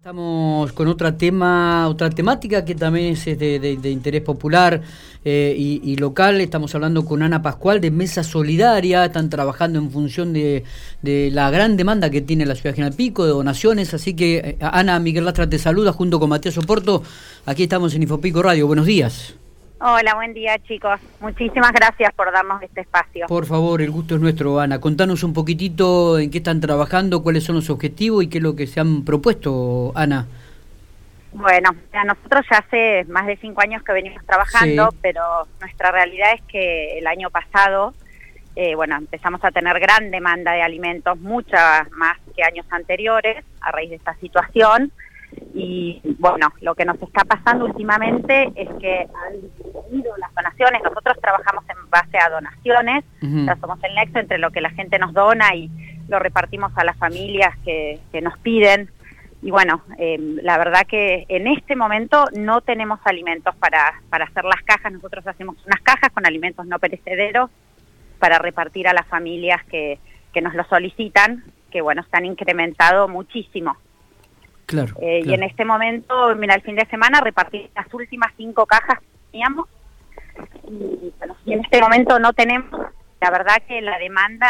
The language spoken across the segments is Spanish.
Estamos con otra tema, otra temática que también es de, interés popular eh, y, local. Estamos hablando con Ana Pascual de Mesa Solidaria. Están trabajando en función de, la gran demanda que tiene la ciudad de General Pico de donaciones. Así que eh, Ana Miguel Lastra te saluda junto con Matías Oporto. Aquí estamos en Infopico Radio. Buenos días. Hola, buen día chicos. Muchísimas gracias por darnos este espacio. Por favor, el gusto es nuestro, Ana. Contanos un poquitito en qué están trabajando, cuáles son los objetivos y qué es lo que se han propuesto, Ana. Bueno, nosotros ya hace más de cinco años que venimos trabajando, pero nuestra realidad es que el año pasado, eh, bueno, empezamos a tener gran demanda de alimentos, mucha más que años anteriores, a raíz de esta situación. Y bueno, lo que nos está pasando últimamente es que han disminuido las donaciones. Nosotros trabajamos en base a donaciones, ya somos el nexo entre lo que la gente nos dona y lo repartimos a las familias que, nos piden. Y bueno, em, la verdad que en este momento no tenemos alimentos para, para hacer las cajas. Nosotros hacemos unas cajas con alimentos no perecederos para repartir a las familias que, que nos lo solicitan, que bueno, están incrementado muchísimo. Eh, y en este momento, mira, el fin de semana repartí las últimas cinco cajas que teníamos. Y, en este momento no tenemos, la verdad que la demanda...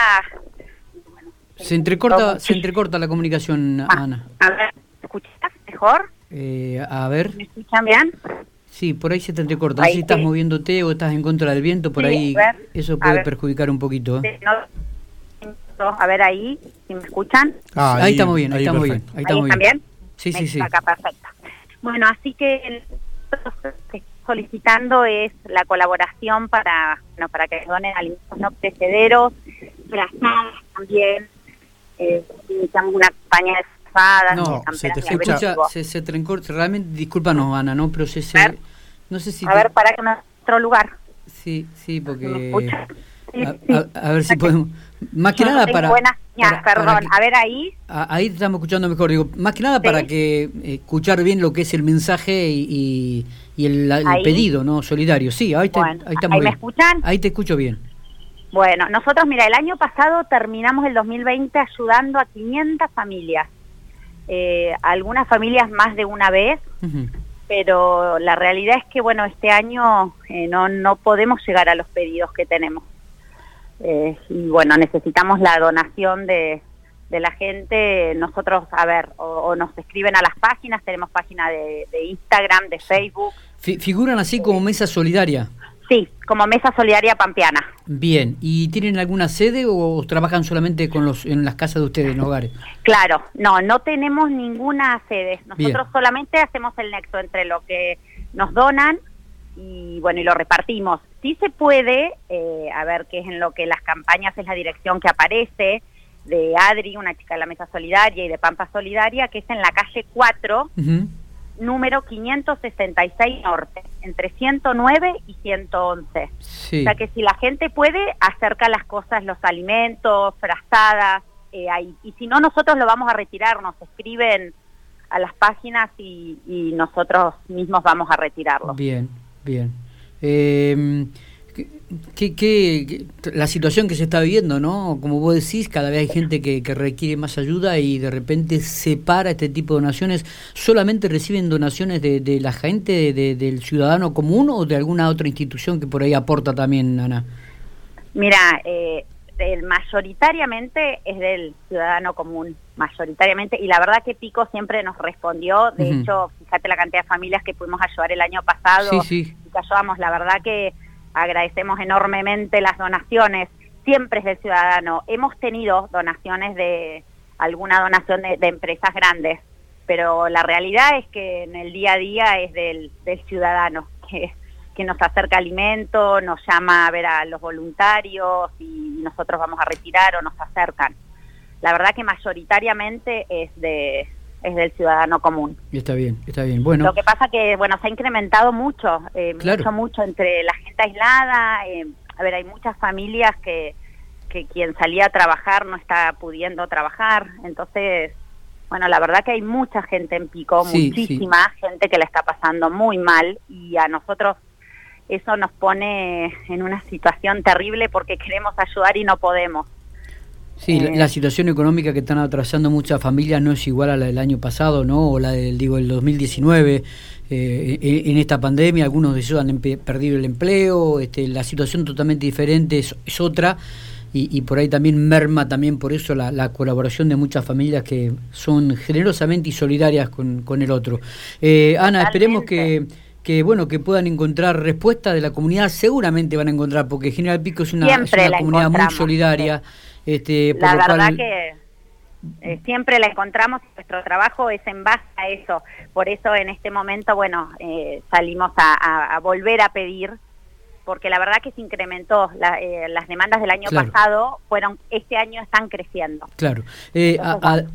se entrecorta, se entrecorta la comunicación, ah, Ana. A ver, ¿me escuchas mejor? Eh, a ver. ¿Me escuchan bien? Sí, por ahí se te entrecorta. si estás moviéndote o estás en contra del viento, por ahí eso puede perjudicar un poquito. ¿eh? a ver ahí, si me escuchan. Ah, ahí, estamos bien, ahí, estamos bien. Ahí, estamos bien. Sí, sí, sí. Acá, perfecta. Bueno, así que solicitando es la colaboración para, bueno, para que donen alimentos no precederos, brazadas también, eh, iniciamos una campaña de espadas, no, se te escucha, se, se realmente, discúlpanos Ana, ¿no? Pero se, se no sé si... A ver, para que no otro lugar. Sí, sí, porque... a, ver si podemos... Más que nada para... Buenas perdón, a ver ahí. ahí te estamos escuchando mejor, digo, más que nada para que escuchar bien lo que es el mensaje y, el, pedido, ¿no? Solidario. Sí, ahí, te, ahí estamos me escuchan? Ahí te escucho bien. Bueno, nosotros, mira, el año pasado terminamos el 2020 ayudando a 500 familias. Eh, algunas familias más de una vez, pero la realidad es que, bueno, este año eh, no, no podemos llegar a los pedidos que tenemos. Eh, y bueno, necesitamos la donación de, de la gente. Nosotros, a ver, o, nos escriben a las páginas, tenemos página de, Instagram, de Facebook. ¿Figuran así como Mesa Solidaria? Sí, como Mesa Solidaria Pampeana. Bien, ¿y tienen alguna sede o trabajan solamente con los en las casas de ustedes, en hogares? Claro, no, no tenemos ninguna sede. Nosotros solamente hacemos el nexo entre lo que nos donan y bueno, y lo repartimos. Sí se puede, eh, a ver qué es en lo que las campañas es la dirección que aparece, de Adri, una chica de la Mesa Solidaria, y de Pampa Solidaria, que es en la calle 4, número 566 Norte, entre 109 y 111. O sea que si la gente puede, acerca las cosas, los alimentos, frazadas, eh, ahí. Y si no, nosotros lo vamos a retirar, nos escriben a las páginas y, y nosotros mismos vamos a retirarlo. Bien. Bien. Eh, ¿qué, la situación que se está viviendo, ¿no? Como vos decís, cada vez hay gente que, requiere más ayuda y de repente separa este tipo de donaciones. ¿Solamente reciben donaciones de, la gente, del ciudadano común o de alguna otra institución que por ahí aporta también, Ana? Mira, eh, mayoritariamente es del ciudadano común, mayoritariamente, y la verdad que Pico siempre nos respondió, de hecho, fíjate la cantidad de familias que pudimos ayudar el año pasado, sí, que ayudamos, la verdad que agradecemos enormemente las donaciones, siempre es del ciudadano, hemos tenido donaciones de, alguna donación de, empresas grandes, pero la realidad es que en el día a día es del, del ciudadano, que que nos acerca alimento, nos llama a ver a los voluntarios y nosotros vamos a retirar o nos acercan. La verdad que mayoritariamente es de es del ciudadano común. Está bien, está bien. Bueno. Lo que pasa que bueno se ha incrementado mucho, eh, mucho mucho entre la gente aislada. Eh, a ver, hay muchas familias que que quien salía a trabajar no está pudiendo trabajar, entonces bueno, la verdad que hay mucha gente en Pico, muchísima gente que la está pasando muy mal y a nosotros eso nos pone en una situación terrible porque queremos ayudar y no podemos. Sí, la, situación económica que están atravesando muchas familias no es igual a la del año pasado, ¿no? O la del, digo, el 2019. Eh, en, esta pandemia algunos de ellos han perdido el empleo, este, la situación totalmente diferente es, otra y, por ahí también merma también por eso la, colaboración de muchas familias que son generosamente y solidarias con, con el otro. Eh, Ana, esperemos que que bueno que puedan encontrar respuesta de la comunidad. Seguramente van a encontrar porque General Pico es una, comunidad muy solidaria este la verdad que eh, siempre la encontramos nuestro trabajo es en base a eso. Por eso en este momento bueno eh, salimos a, volver a pedir porque la verdad que se incrementó eh, las demandas del año pasado fueron este año están creciendo. Claro.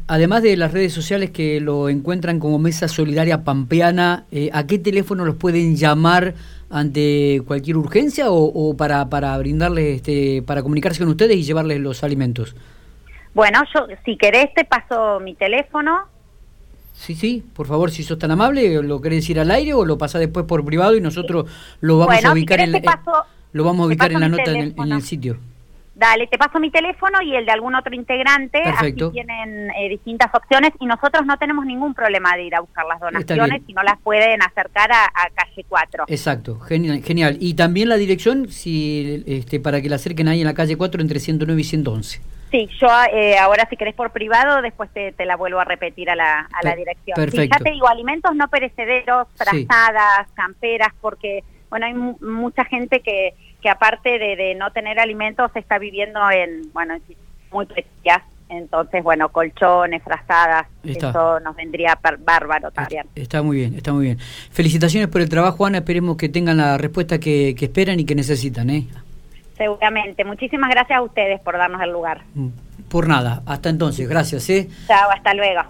Además de las redes sociales que lo encuentran como mesa solidaria pampeana a qué teléfono los pueden llamar ante cualquier urgencia o, para para brindarles este para comunicarse con ustedes y llevarles los alimentos bueno, yo, si querés, te paso mi teléfono. Sí, sí, por favor, si sos tan amable, ¿lo querés decir al aire o lo pasás después por privado y nosotros lo vamos a ubicar, en, lo vamos a ubicar en la nota en el, sitio? Dale, te paso mi teléfono y el de algún otro integrante, Perfecto. así tienen eh, distintas opciones y nosotros no tenemos ningún problema de ir a buscar las donaciones si no las pueden acercar a, calle 4. Exacto, genial, genial. Y también la dirección, si este, para que la acerquen ahí en la calle 4 entre 109 y 111. Sí, yo eh, ahora si querés por privado, después te, la vuelvo a repetir a la, a la dirección. Perfecto. ya te digo, alimentos no perecederos, trazadas, camperas, porque bueno, hay mucha gente que, que aparte de, no tener alimentos está viviendo en, bueno, muy precarias. Entonces, bueno, colchones, frazadas, eso nos vendría bárbaro también. Está muy bien, está muy bien. Felicitaciones por el trabajo, Ana. Esperemos que tengan la respuesta que, que esperan y que necesitan. ¿eh? Seguramente. Muchísimas gracias a ustedes por darnos el lugar. Mm, por nada. Hasta entonces. Gracias. ¿eh? Chao, hasta luego.